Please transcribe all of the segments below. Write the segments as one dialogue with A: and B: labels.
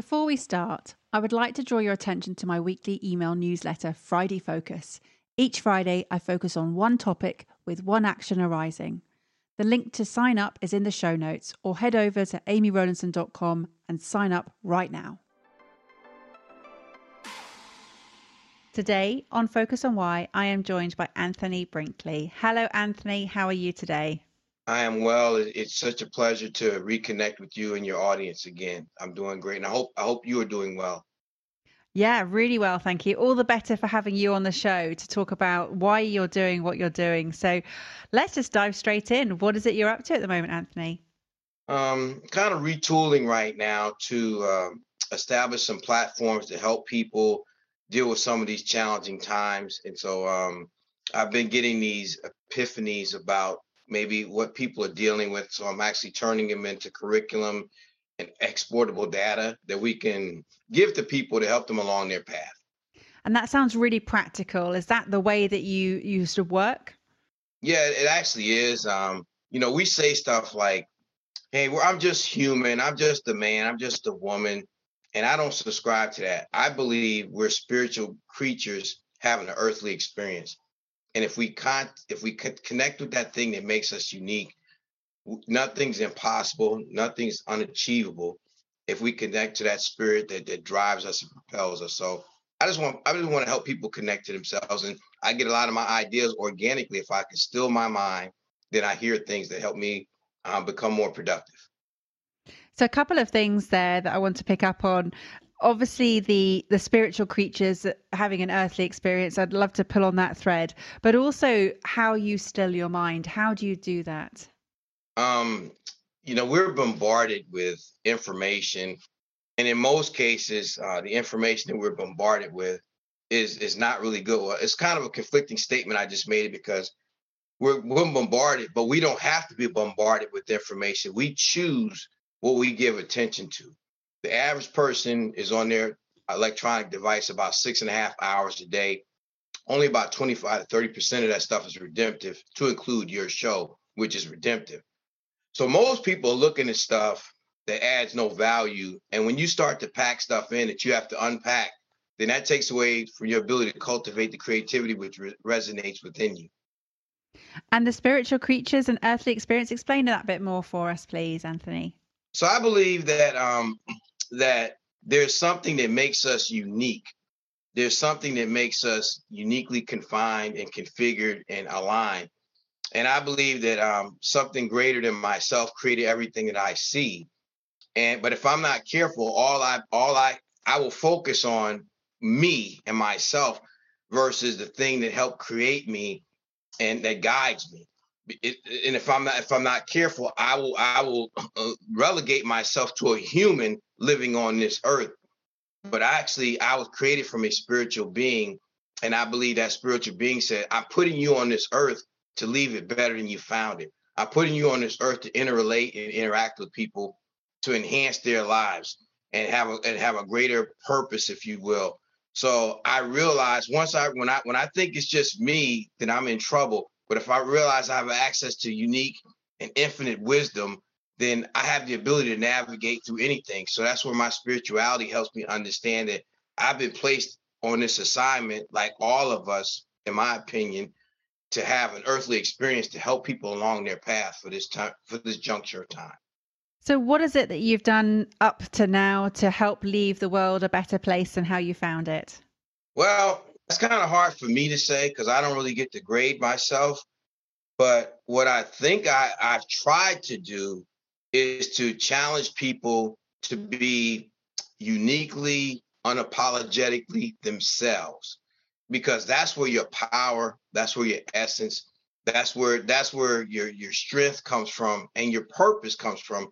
A: Before we start, I would like to draw your attention to my weekly email newsletter, Friday Focus. Each Friday, I focus on one topic with one action arising. The link to sign up is in the show notes, or head over to amyrowlandson.com and sign up right now. Today on Focus on Why, I am joined by Anthony Brinkley. Hello, Anthony. How are you today?
B: I am well. It's such a pleasure to reconnect with you and your audience again. I'm doing great, and I hope I hope you are doing well.
A: Yeah, really well, thank you. All the better for having you on the show to talk about why you're doing what you're doing. So, let's just dive straight in. What is it you're up to at the moment, Anthony?
B: Um, kind of retooling right now to uh, establish some platforms to help people deal with some of these challenging times. And so, um, I've been getting these epiphanies about maybe what people are dealing with. So I'm actually turning them into curriculum and exportable data that we can give to people to help them along their path.
A: And that sounds really practical. Is that the way that you used to work?
B: Yeah, it actually is. Um, you know, we say stuff like, "Hey, well, I'm just human. I'm just a man. I'm just a woman," and I don't subscribe to that. I believe we're spiritual creatures having an earthly experience and if we can't if we could connect with that thing that makes us unique nothing's impossible nothing's unachievable if we connect to that spirit that, that drives us and propels us. So i just want i just want to help people connect to themselves and i get a lot of my ideas organically if i can still my mind then i hear things that help me um, become more productive.
A: So a couple of things there that I want to pick up on obviously the the spiritual creatures having an earthly experience i'd love to pull on that thread. But also how you still your mind. How do you do that?
B: Um you know we're bombarded with information. And in most cases uh, the information that we're bombarded with is is not really good. Well, it's kind of a conflicting statement i just made it because we're, we're bombarded but we don't have to be bombarded with information. We choose what we give attention to the average person is on their electronic device about six and a half hours a day. Only about 25 to 30% of that stuff is redemptive, to include your show, which is redemptive. So most people are looking at stuff that adds no value. And when you start to pack stuff in that you have to unpack, then that takes away from your ability to cultivate the creativity which re- resonates within you.
A: And the spiritual creatures and earthly experience, explain that a bit more for us, please, Anthony.
B: So I believe that um, that there's something that makes us unique. There's something that makes us uniquely confined and configured and aligned. And I believe that um, something greater than myself created everything that I see. And but if I'm not careful, all I all I I will focus on me and myself versus the thing that helped create me and that guides me it, and if I'm not if I'm not careful, I will I will uh, relegate myself to a human living on this earth. But actually, I was created from a spiritual being, and I believe that spiritual being said, "I'm putting you on this earth to leave it better than you found it. I'm putting you on this earth to interrelate and interact with people to enhance their lives and have a and have a greater purpose, if you will." So I realized once I when I when I think it's just me, then I'm in trouble but if I realize I have access to unique and infinite wisdom, then I have the ability to navigate through anything. So that's where my spirituality helps me understand that I've been placed on this assignment, like all of us, in my opinion, to have an earthly experience to help people along their path for this time, for this juncture of time.
A: So, what is it that you've done up to now to help leave the world a better place than how you found it?
B: Well, it's kind of hard for me to say because I don't really get to grade myself. But what I think I, I've tried to do is to challenge people to be uniquely, unapologetically themselves, because that's where your power, that's where your essence, that's where that's where your your strength comes from and your purpose comes from.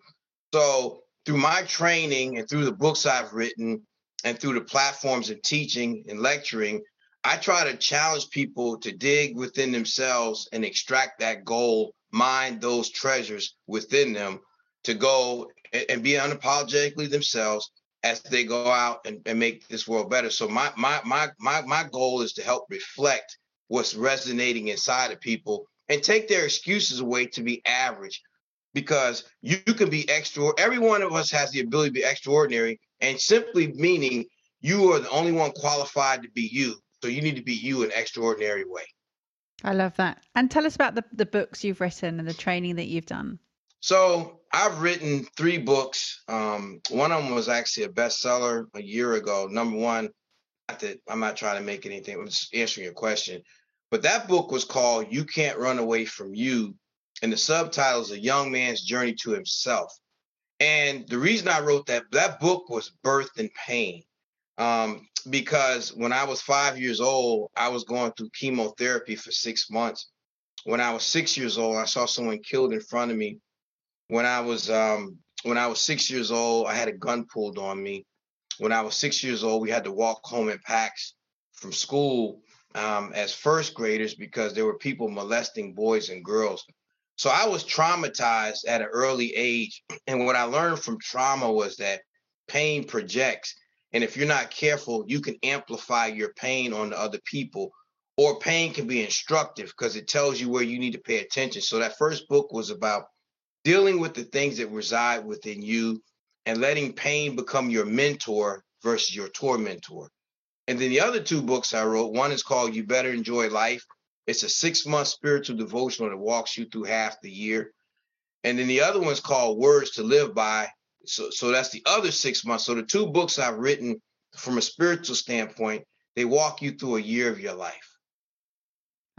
B: So through my training and through the books I've written and through the platforms of teaching and lecturing, I try to challenge people to dig within themselves and extract that gold, mine those treasures within them to go and be unapologetically themselves as they go out and, and make this world better. So my my my my my goal is to help reflect what's resonating inside of people and take their excuses away to be average because you, you can be extra every one of us has the ability to be extraordinary and simply meaning you are the only one qualified to be you. So you need to be you in extraordinary way.
A: I love that. And tell us about the, the books you've written and the training that you've done
B: so i've written three books um, one of them was actually a bestseller a year ago number one not that i'm not trying to make anything i'm just answering your question but that book was called you can't run away from you and the subtitle is a young man's journey to himself and the reason i wrote that that book was birthed in pain um, because when I was five years old, I was going through chemotherapy for six months. When I was six years old, I saw someone killed in front of me. When I was um, when I was six years old, I had a gun pulled on me. When I was six years old, we had to walk home in packs from school um, as first graders because there were people molesting boys and girls. So I was traumatized at an early age. And what I learned from trauma was that pain projects and if you're not careful, you can amplify your pain on the other people. Or pain can be instructive because it tells you where you need to pay attention. So that first book was about dealing with the things that reside within you and letting pain become your mentor versus your tormentor. And then the other two books I wrote, one is called You Better Enjoy Life. It's a six month spiritual devotional that walks you through half the year. And then the other one's called Words to Live By. So, so that's the other six months. So the two books I've written from a spiritual standpoint, they walk you through a year of your life.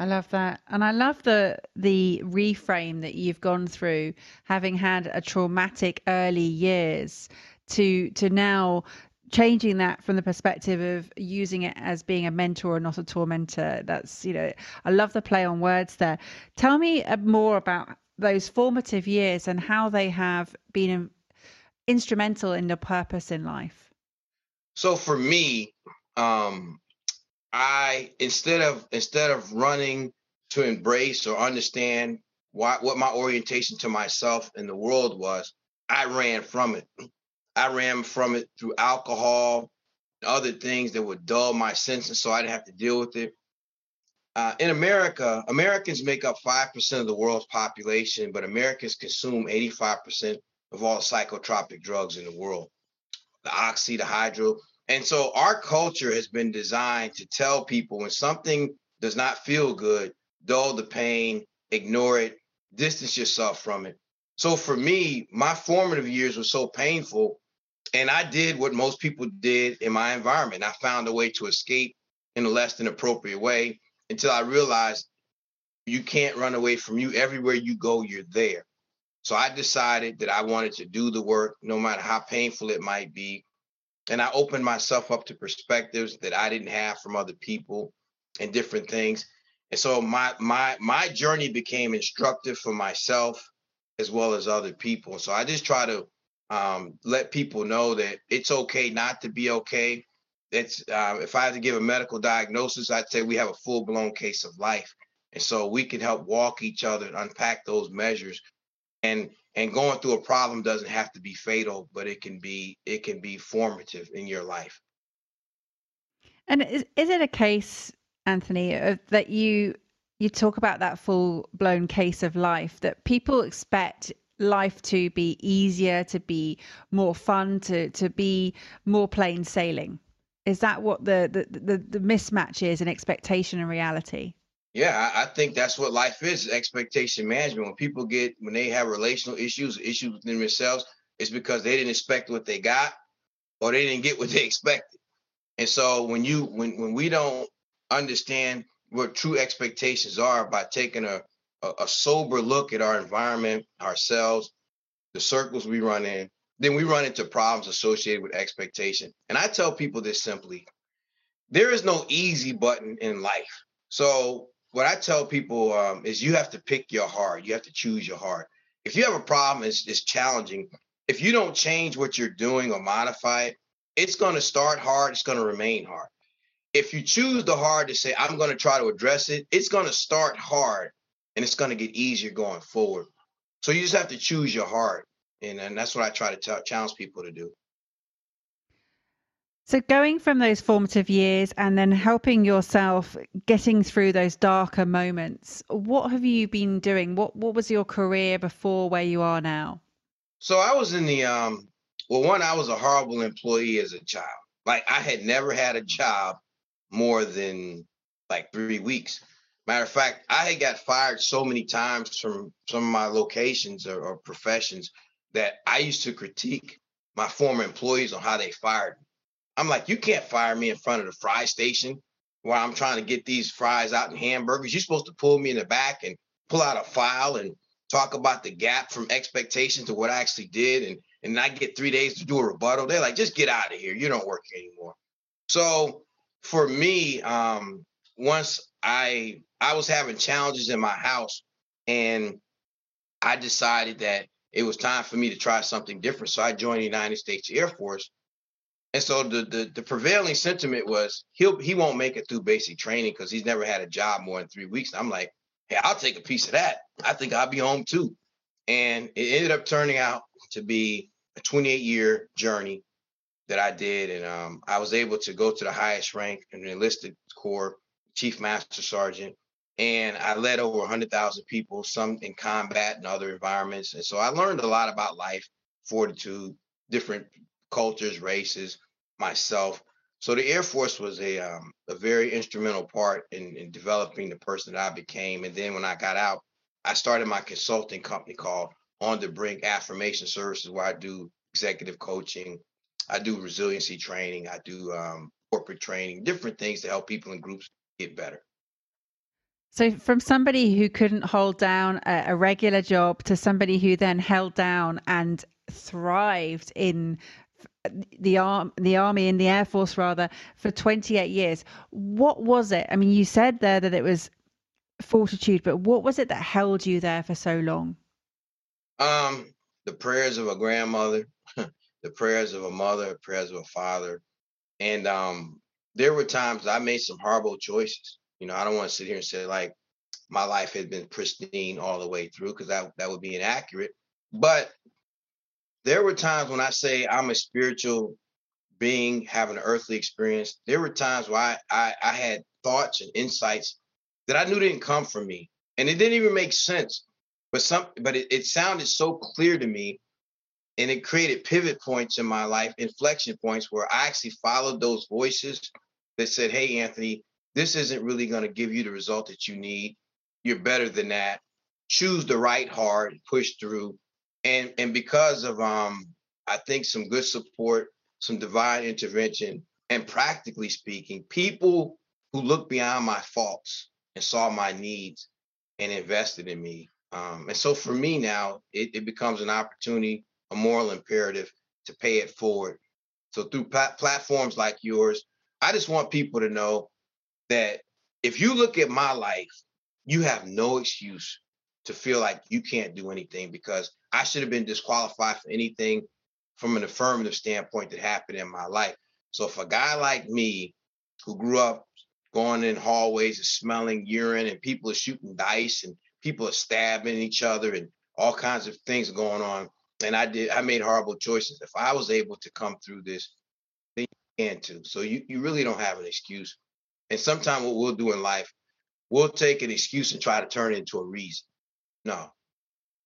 A: I love that. And I love the the reframe that you've gone through having had a traumatic early years to to now changing that from the perspective of using it as being a mentor and not a tormentor. That's, you know, I love the play on words there. Tell me uh, more about those formative years and how they have been instrumental in the purpose in life?
B: So for me, um, I instead of instead of running to embrace or understand why, what my orientation to myself and the world was, I ran from it. I ran from it through alcohol, other things that would dull my senses, so I didn't have to deal with it. Uh, in America, Americans make up 5% of the world's population, but Americans consume 85% of all psychotropic drugs in the world the oxy, the hydro. And so our culture has been designed to tell people when something does not feel good, dull the pain, ignore it, distance yourself from it. So for me, my formative years were so painful. And I did what most people did in my environment. I found a way to escape in a less than appropriate way until I realized you can't run away from you. Everywhere you go, you're there. So I decided that I wanted to do the work, no matter how painful it might be. And I opened myself up to perspectives that I didn't have from other people and different things. And so my my my journey became instructive for myself as well as other people. So I just try to um, let people know that it's okay not to be okay. It's uh, if I had to give a medical diagnosis, I'd say we have a full blown case of life, and so we can help walk each other and unpack those measures and and going through a problem doesn't have to be fatal but it can be it can be formative in your life.
A: And is, is it a case anthony that you you talk about that full blown case of life that people expect life to be easier to be more fun to to be more plain sailing? Is that what the the the, the mismatch is in expectation and reality
B: yeah, I, think that's what life is, expectation management. When people get when they have relational issues, issues within themselves, it's because they didn't expect what they got or they didn't get what they expected. And so when you when when we don't understand what true expectations are by taking a, a, a sober look at our environment, ourselves, the circles we run in, then we run into problems associated with expectation. And I tell people this simply there is no easy button in life. So what I tell people um, is you have to pick your heart. You have to choose your heart. If you have a problem, it's, it's challenging. if you don't change what you're doing or modify it, it's going to start hard. It's going to remain hard. If you choose the hard to say, I'm going to try to address it, it's going to start hard and it's going to get easier going forward. So you just have to choose your heart. And, and that's what I try to challenge people to do.
A: So, going from those formative years and then helping yourself getting through those darker moments, what have you been doing? What What was your career before where you are now?
B: So, I was in the um. Well, one, I was a horrible employee as a child. Like I had never had a job more than like three weeks. Matter of fact, I had got fired so many times from some of my locations or, or professions that I used to critique my former employees on how they fired me. I'm like, you can't fire me in front of the fry station while I'm trying to get these fries out in hamburgers. You're supposed to pull me in the back and pull out a file and talk about the gap from expectation to what I actually did. And and I get three days to do a rebuttal. They're like, just get out of here. You don't work anymore. So for me, um, once I I was having challenges in my house and I decided that it was time for me to try something different. So I joined the United States Air Force and so the, the the prevailing sentiment was he'll he won't make it through basic training because he's never had a job more than three weeks. And I'm like, hey, I'll take a piece of that. I think I'll be home too. And it ended up turning out to be a 28 year journey that I did, and um, I was able to go to the highest rank in the enlisted corps, chief master sergeant, and I led over 100,000 people, some in combat and other environments. And so I learned a lot about life, fortitude, different cultures, races, myself. So the Air Force was a um, a very instrumental part in, in developing the person that I became. And then when I got out, I started my consulting company called On the Brink Affirmation Services, where I do executive coaching, I do resiliency training, I do um, corporate training, different things to help people in groups get better.
A: So, from somebody who couldn't hold down a, a regular job to somebody who then held down and thrived in the arm the army and the air force rather for 28 years. What was it? I mean you said there that it was fortitude but what was it that held you there for so long?
B: Um the prayers of a grandmother the prayers of a mother prayers of a father. And um there were times i made some horrible choices. You know i don't want to sit here and say like my life had been pristine all the way through because that, that would be inaccurate. But there were times when I say I'm a spiritual being having an earthly experience. There were times where I, I, I had thoughts and insights that I knew didn't come from me, and it didn't even make sense. But some, but it, it sounded so clear to me, and it created pivot points in my life, inflection points where I actually followed those voices that said, "Hey, Anthony, this isn't really going to give you the result that you need. You're better than that. Choose the right heart, push through." And and because of um i think some good support some divine intervention and practically speaking people who looked beyond my faults and saw my needs and invested in me um, and so for me now it, it, becomes an opportunity a moral imperative to pay it forward. So through plat- platforms like yours i just want people to know that if you look at my life you have no excuse to feel like you can't do anything because I should have been disqualified for anything from an affirmative standpoint that happened in my life. So if a guy like me who grew up going in hallways and smelling urine and people are shooting dice and people are stabbing each other and all kinds of things going on. And I did, I made horrible choices. If I was able to come through this, then you can too. So you, you really don't have an excuse. And sometimes what we'll do in life, we'll take an excuse and try to turn it into a reason. No,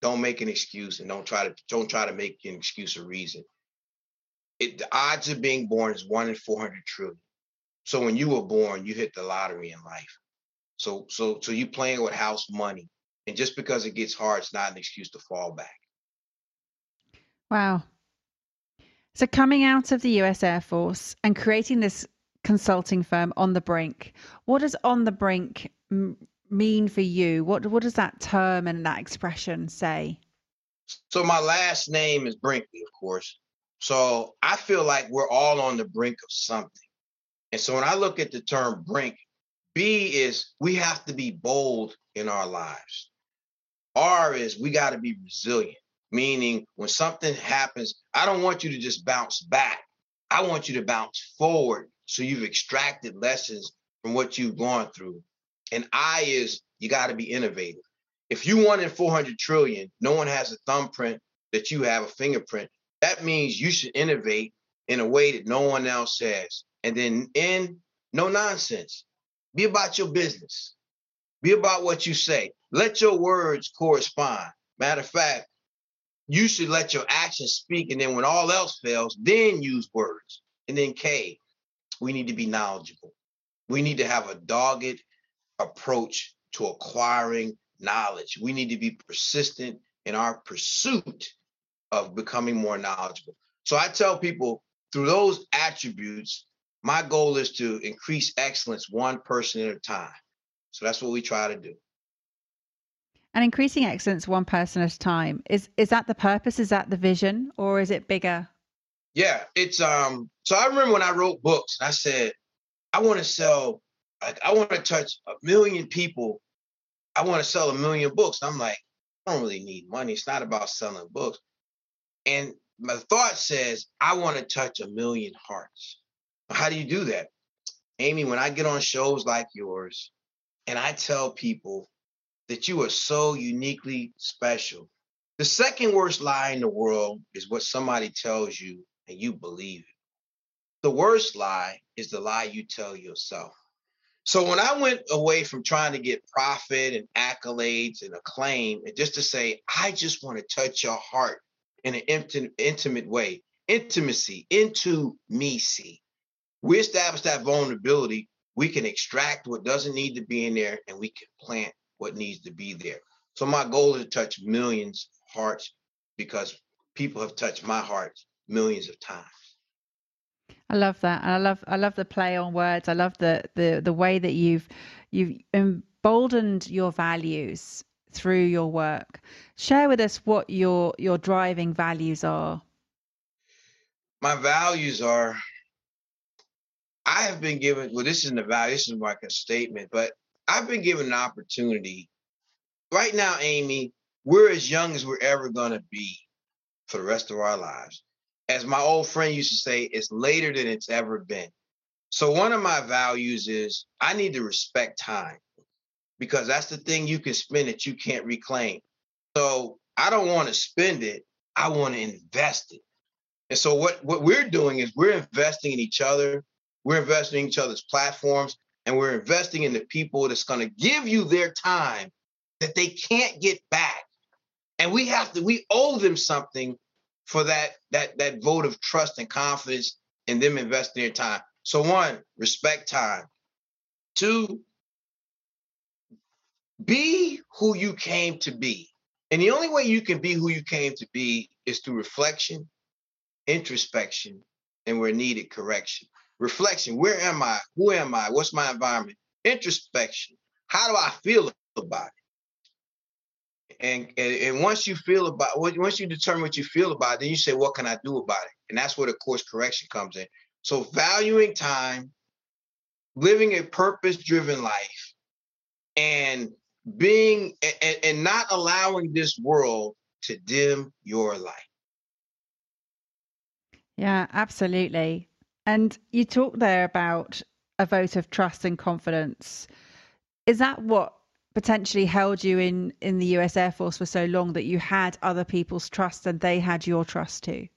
B: don't make an excuse and don't try to don't try to make an excuse a reason. It, the odds of being born is one in 400 trillion. So when you were born, you hit the lottery in life. So so so you playing with house money, and just because it gets hard, it's not an excuse to fall back.
A: Wow. So coming out of the U.S. Air Force and creating this consulting firm on the brink, what does on the brink mean for you? What what does that term and that expression say?
B: So my last name is Brinkley, of course. So I feel like we're all on the brink of something. And so when I look at the term brink, B is we have to be bold in our lives. R is we got to be resilient, meaning when something happens, I don't want you to just bounce back. I want you to bounce forward so you've extracted lessons from what you've gone through. And I is you got to be innovative. If you want in 400 trillion, no one has a thumbprint that you have a fingerprint. That means you should innovate in a way that no one else has. And then in no nonsense. Be about your business. Be about what you say. Let your words correspond. Matter of fact, you should let your actions speak. And then when all else fails, then use words. And then K, we need to be knowledgeable. We need to have a dogged approach to acquiring knowledge. We need to be persistent in our pursuit of becoming more knowledgeable. So I tell people through those attributes, my goal is to increase excellence one person at a time. So that's what we try to do.
A: And increasing excellence one person at a time is is that the purpose? Is that the vision, or is it bigger?
B: Yeah, it's um. So I remember when I wrote books, I said I want to sell, like I want to touch a million people. I want to sell a million books. I'm like, I don't really need money. It's not about selling books. And my thought says I want to touch a million hearts. How do you do that? Amy, when I get on shows like yours and I tell people that you are so uniquely special, the second worst lie in the world is what somebody tells you and you believe it. The worst lie is the lie you tell yourself. So when I went away from trying to get profit and accolades and acclaim, and just to say, I just want to touch your heart in an intimate way, intimacy, into me see we establish that vulnerability, we can extract what doesn't need to be in there and we can plant what needs to be there. So my goal is to touch millions of hearts because people have touched my heart millions of times.
A: I love that. And I love I love the play on words. I love the the the way that you've you've emboldened your values through your work. Share with us what your your driving values are.
B: My values are I have been given, well, this isn't a value, this is like a statement, but I've been given an opportunity. Right now, Amy, we're as young as we're ever to be for the rest of our lives. As my old friend used to say, it's later than it's ever been. So, one of my values is I need to respect time because that's the thing you can spend that you can't reclaim. So, I don't want to spend it, I want to invest it. And so, what, what we're doing is we're investing in each other we're investing in each other's platforms and we're investing in the people that's going to give you their time that they can't get back. And we have to, we owe them something for that, that, that vote of trust and confidence in them investing their time. So one, respect time. Two, be who you came to be. And the only way you can be who you came to be is through reflection, introspection, and where needed, correction reflection where am i who am i what's my environment introspection how do i feel about it and, and, and once you feel about once you determine what you feel about it then you say what can i do about it? And that's where the course correction comes in. So valuing time living a purpose driven life and being and, and not allowing this world to dim your light.
A: Yeah absolutely. And you talked there about a vote of trust and confidence. Is that what potentially held you in in the US Air Force for so long that you had other people's trust and they had your trust too?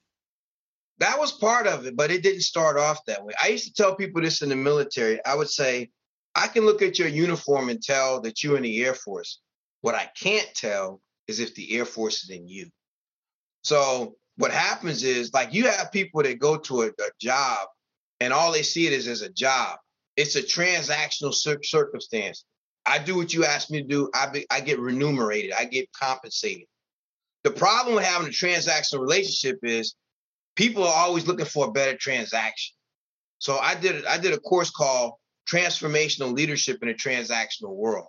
B: That was part of it, but it didn't start off that way. I used to tell people this in the military. I would say, I can look at your uniform and tell that you're in the Air Force. What I can't tell is if the Air Force is in you. So what happens is like you have people that go to a, a job and all they see it is as a job. It's a transactional circumstance. I do what you ask me to do. I be, I get remunerated. I get compensated. The problem with having a transactional relationship is people are always looking for a better transaction. So I did I did a course called Transformational Leadership in a Transactional World.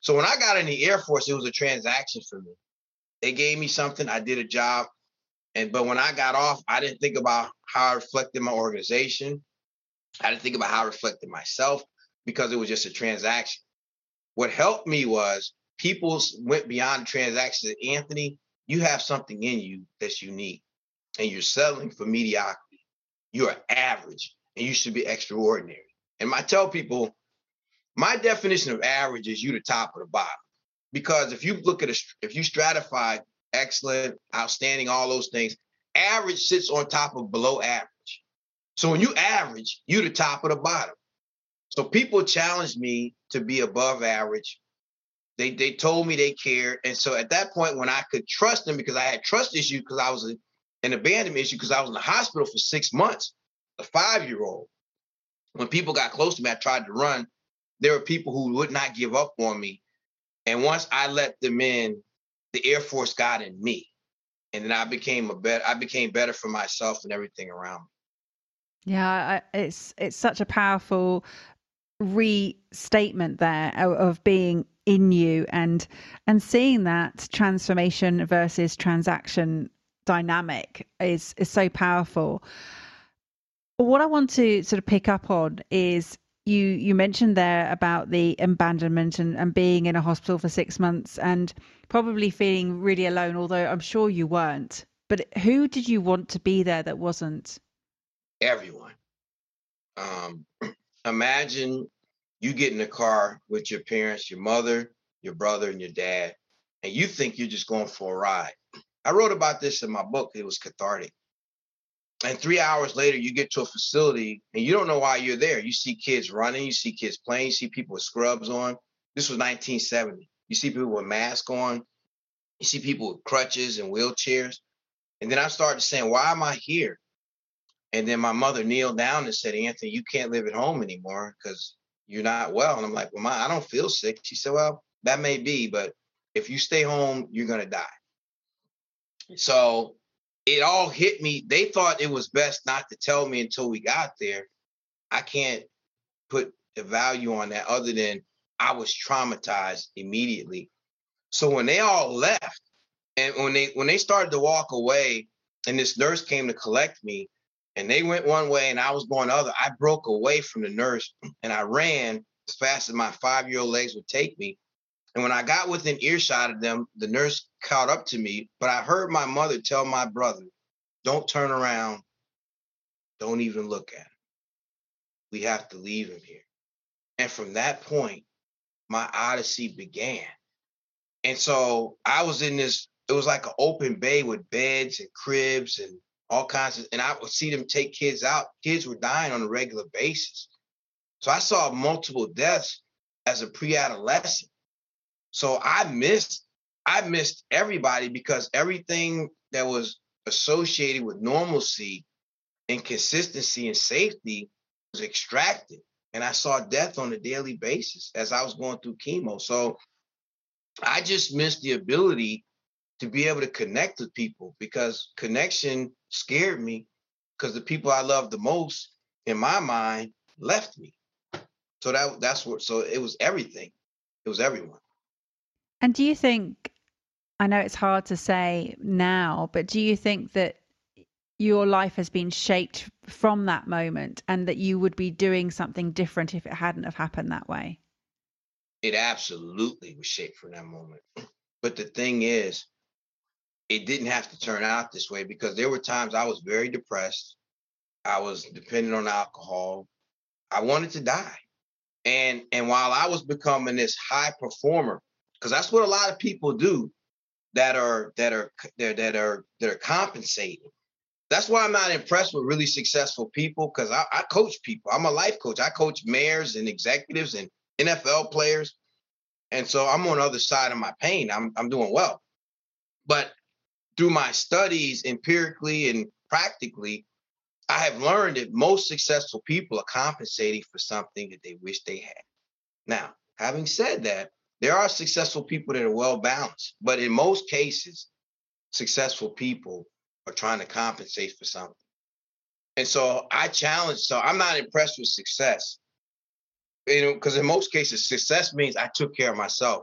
B: So when I got in the Air Force, it was a transaction for me. They gave me something, I did a job, and but when I got off, I didn't think about how I reflected my organization. I didn't think about how I reflected myself because it was just a transaction. What helped me was people went beyond transactions. Anthony, you have something in you that's unique and you're settling for mediocrity. You're average and you should be extraordinary. And I tell people, my definition of average is you the top of the bottom. Because if you look at a, if you stratify excellent, outstanding, all those things, average sits on top of below average. So when you average, you the top of the bottom. So people challenged me to be above average. They they told me they cared, and so at that point, when I could trust them because I had trust issues because I was a, an abandonment issue because I was in the hospital for six months, a five year old. When people got close to me, I tried to run. There were people who would not give up on me, and once I let them in, the Air Force got in me, and then I became a better. I became better for myself and everything around me.
A: Yeah, it's it's such a powerful restatement there of being in you and and seeing that transformation versus transaction dynamic is is so powerful. What i want to sort of pick up on is you you mentioned there about the abandonment and, and being in a hospital for six months and probably feeling really alone although i'm sure you weren't. But who did you want to be there that wasn't?
B: Everyone. Um imagine you get in a car with your parents, your mother, your brother, and your dad, and you think you're just going for a ride. I wrote about this in my book. It was cathartic. And three hours later, you get to a facility and you don't know why you're there. You see kids running, you see kids playing, you see people with scrubs on. This was 1970. You see people with masks on, you see people with crutches and wheelchairs. And then I started saying, Why am I here? And then my mother kneeled down and said, Anthony, you can't live at home anymore because you're not well. And I'm like, well, my, I don't feel sick. She said, well, that may be, but if you stay home, you're going to die. So it all hit me. They thought it was best not to tell me until we got there. I can't put a value on that other than I was traumatized immediately. So when they all left and when they when they started to walk away and this nurse came to collect me, and they went one way and I was going the other. I broke away from the nurse and I ran as fast as my five year old legs would take me. And when I got within earshot of them, the nurse caught up to me. But I heard my mother tell my brother, don't turn around. Don't even look at him. We have to leave him here. And from that point, my odyssey began. And so I was in this, it was like an open bay with beds and cribs and all kinds of, and I would see them take kids out. Kids were dying on a regular basis. So I saw multiple deaths as a pre-adolescent. So I missed, I missed everybody because everything that was associated with normalcy and consistency and safety was extracted. And I saw death on a daily basis as I was going through chemo. So I just missed the ability to be able to connect with people because connection scared me because the people I loved the most in my mind left me. So that that's what so it was everything. It was everyone.
A: And do you think I know it's hard to say now, but do you think that your life has been shaped from that moment and that you would be doing something different if it hadn't have happened that way?
B: It absolutely was shaped from that moment. But the thing is, it didn't have to turn out this way because there were times I was very depressed. I was dependent on alcohol. I wanted to die. And and while I was becoming this high performer, because that's what a lot of people do that are that are that, that are that are compensating. That's why I'm not impressed with really successful people because I, I coach people. I'm a life coach. I coach mayors and executives and NFL players. And so I'm on the other side of my pain. I'm I'm doing well. But through my studies empirically and practically, I have learned that most successful people are compensating for something that they wish they had. Now, having said that, there are successful people that are well balanced, but in most cases, successful people are trying to compensate for something. And so I challenge, so I'm not impressed with success. You know, because in most cases, success means I took care of myself.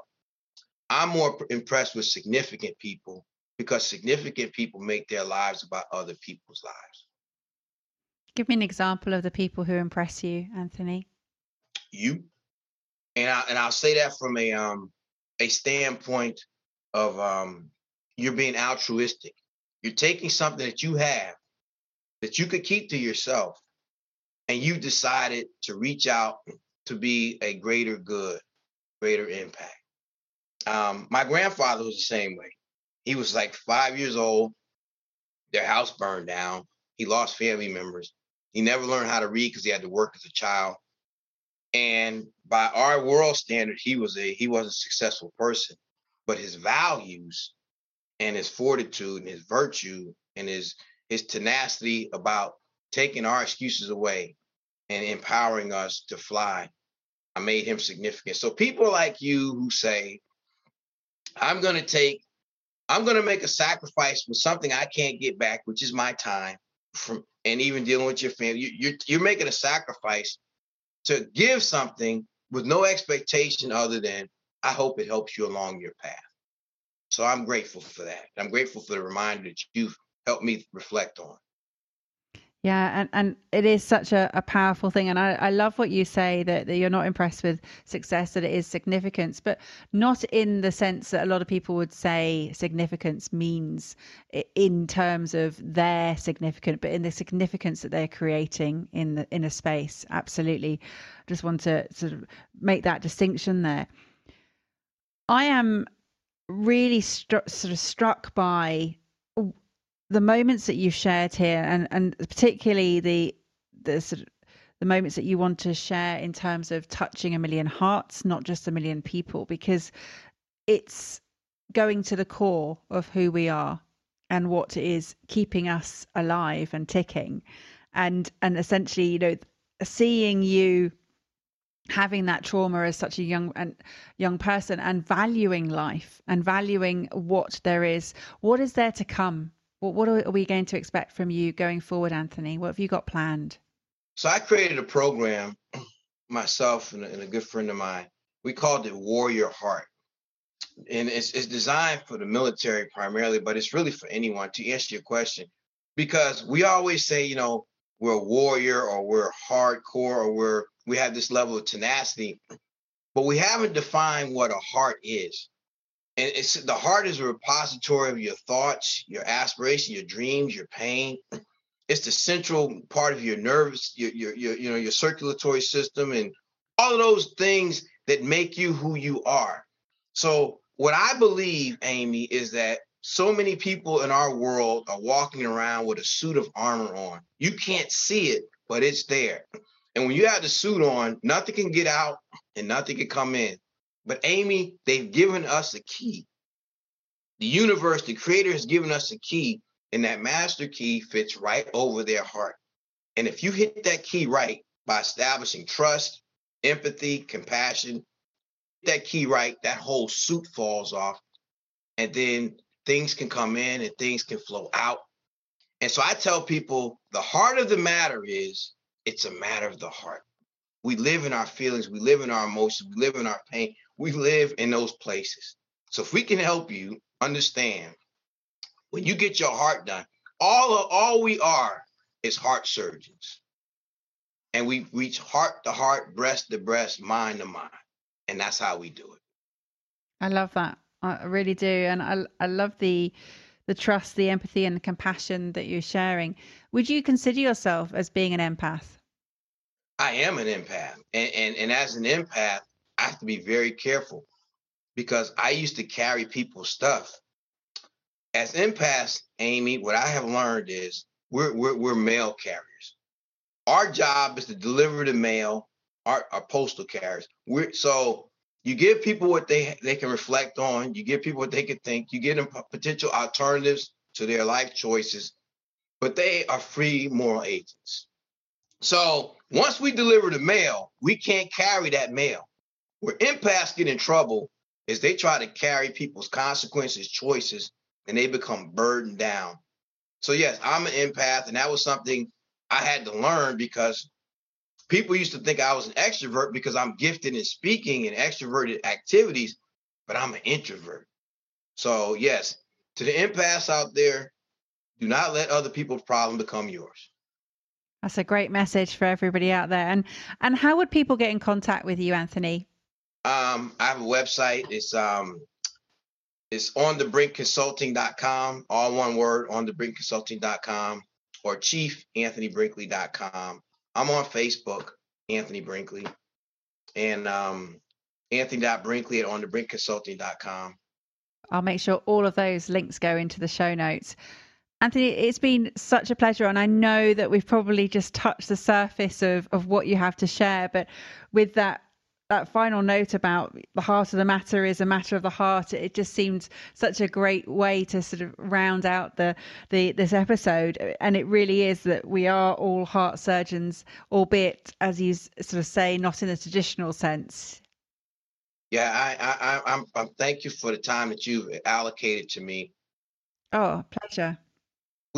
B: I'm more impressed with significant people because significant people make their lives about other people's lives.
A: Give me an example of the people who impress you, Anthony.
B: You, and I and I'll say that from a um a standpoint of um you're being altruistic. You're taking something that you have that you could keep to yourself, and you decided to reach out to be a greater good, greater impact. Um, my grandfather was the same way. He was like five years old. Their house burned down. He lost family members. He never learned how to read because he had to work as a child. And by our world standard, he was a he was a successful person. But his values and his fortitude and his virtue and his his tenacity about taking our excuses away and empowering us to fly. I made him significant. So people like you who say, I'm going to take, I'm going to make a sacrifice for something I can't get back, which is my time from, and even dealing with your family. You, you're, you're making a sacrifice to give something with no expectation other than, I hope it helps you along your path. So I'm grateful for that. I'm grateful for the reminder that you've helped me reflect on.
A: Yeah, and, and it is such a, a powerful thing. And I, I love what you say that, that you're not impressed with success, that it is significance, but not in the sense that a lot of people would say significance means in terms of their significant, but in the significance that they're creating in the in a space. Absolutely. Just want to sort of make that distinction there. I am really stru- sort of struck by the moments that you've shared here, and and particularly the the sort of the moments that you want to share in terms of touching a million hearts, not just a million people, because it's going to the core of who we are and what is keeping us alive and ticking. And and essentially you know seeing you having that trauma as such a young and young person and valuing life and valuing what there is what is there to come what, what are we going to expect from you going forward, Anthony? What have you got planned?
B: So I created a program myself and a, and a good friend of mine. We called it Warrior Heart. And it's, it's designed for the military primarily, but it's really for anyone to answer your question. Because we always say, you know, we're a warrior or we're hardcore or we're we have this level of tenacity, but we haven't defined what a heart is and it's the heart is a repository of your thoughts, your aspirations, your dreams, your pain. It's the central part of your nervous, your, your, your, you know, your circulatory system, and all of those things that make you who you are. So, what I believe, Amy, is that so many people in our world are walking around with a suit of armor on. You can't see it, but it's there. And when you have the suit on, nothing can get out and nothing can come in. But Amy, they've given us a key. The universe, the creator has given us a key, and that master key fits right over their heart. And if you hit that key right by establishing trust, empathy, compassion, that key right, that whole suit falls off. And then things can come in and things can flow out. And so I tell people the heart of the matter is it's a matter of the heart. We live in our feelings, we live in our emotions, we live in our pain, we live in those places. So if we can help you understand when you get your heart done, all of, all we are is heart surgeons. And we reach heart to heart, breast to breast, mind to mind. And that's how we do it.
A: I love that. I really do. And I I love the the trust, the empathy and the compassion that you're sharing. Would you consider yourself as being an empath?
B: I am an empath. And and, and as an empath, have to be very careful because I used to carry people's stuff. As empaths, Amy, what I have learned is we're, we're, we're mail carriers. Our job is to deliver the mail, our, our postal carriers. We're, so you give people what they, they can reflect on, you give people what they can think, you give them potential alternatives to their life choices, but they are free moral agents. So once we deliver the mail, we can't carry that mail. Where empaths get in trouble is they try to carry people's consequences, choices, and they become burdened down. So yes, I'm an empath, and that was something I had to learn because people used to think I was an extrovert because I'm gifted in speaking and extroverted activities, but I'm an introvert. So yes, to the empaths out there, do not let other people's problem become yours.
A: That's a great message for everybody out there. And and how would people get in contact with you, Anthony?
B: Um, I have a website. It's um, It's on the brinkconsulting.com, all one word, on the brinkconsulting.com or chiefanthonybrinkley.com. I'm on Facebook, Anthony Brinkley, and um, anthony.brinkley at onthebrinkconsulting.com.
A: I'll make sure all of those links go into the show notes. Anthony, it's been such a pleasure, and I know that we've probably just touched the surface of, of what you have to share. But with that that final note about the heart of the matter is a matter of the heart, it just seemed such a great way to sort of round out the the this episode. And it really is that we are all heart surgeons, albeit as you sort of say, not in the traditional sense.
B: Yeah, I, I, I'm, I'm. Thank you for the time that you've allocated to me.
A: Oh, pleasure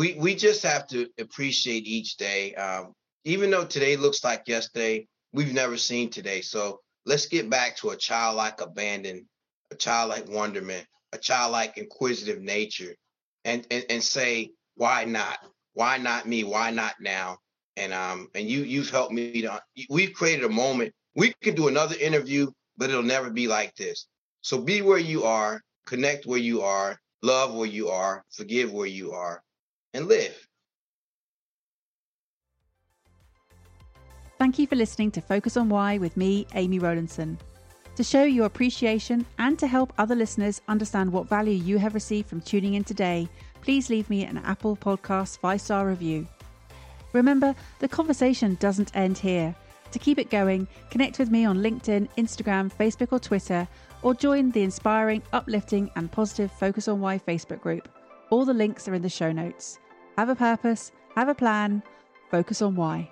B: we we just have to appreciate each day. Um, even though today looks like yesterday, we've never seen today. So let's get back to a childlike abandon, a childlike wonderment, a childlike inquisitive nature, and and, and say, why not? Why not me? Why not now? And um and you you've helped me to we've created a moment. We can do another interview, but it'll never be like this. So be where you are, connect where you are, love where you are, forgive where you are, and live.
A: Thank you for listening to Focus on Why with me, Amy Rowlinson. To show your appreciation and to help other listeners understand what value you have received from tuning in today, please leave me an Apple Podcast five star review. Remember, the conversation doesn't end here. To keep it going, connect with me on LinkedIn, Instagram, Facebook, or Twitter, or join the inspiring, uplifting, and positive Focus on Why Facebook group. All the links are in the show notes. Have a purpose, have a plan, focus on why.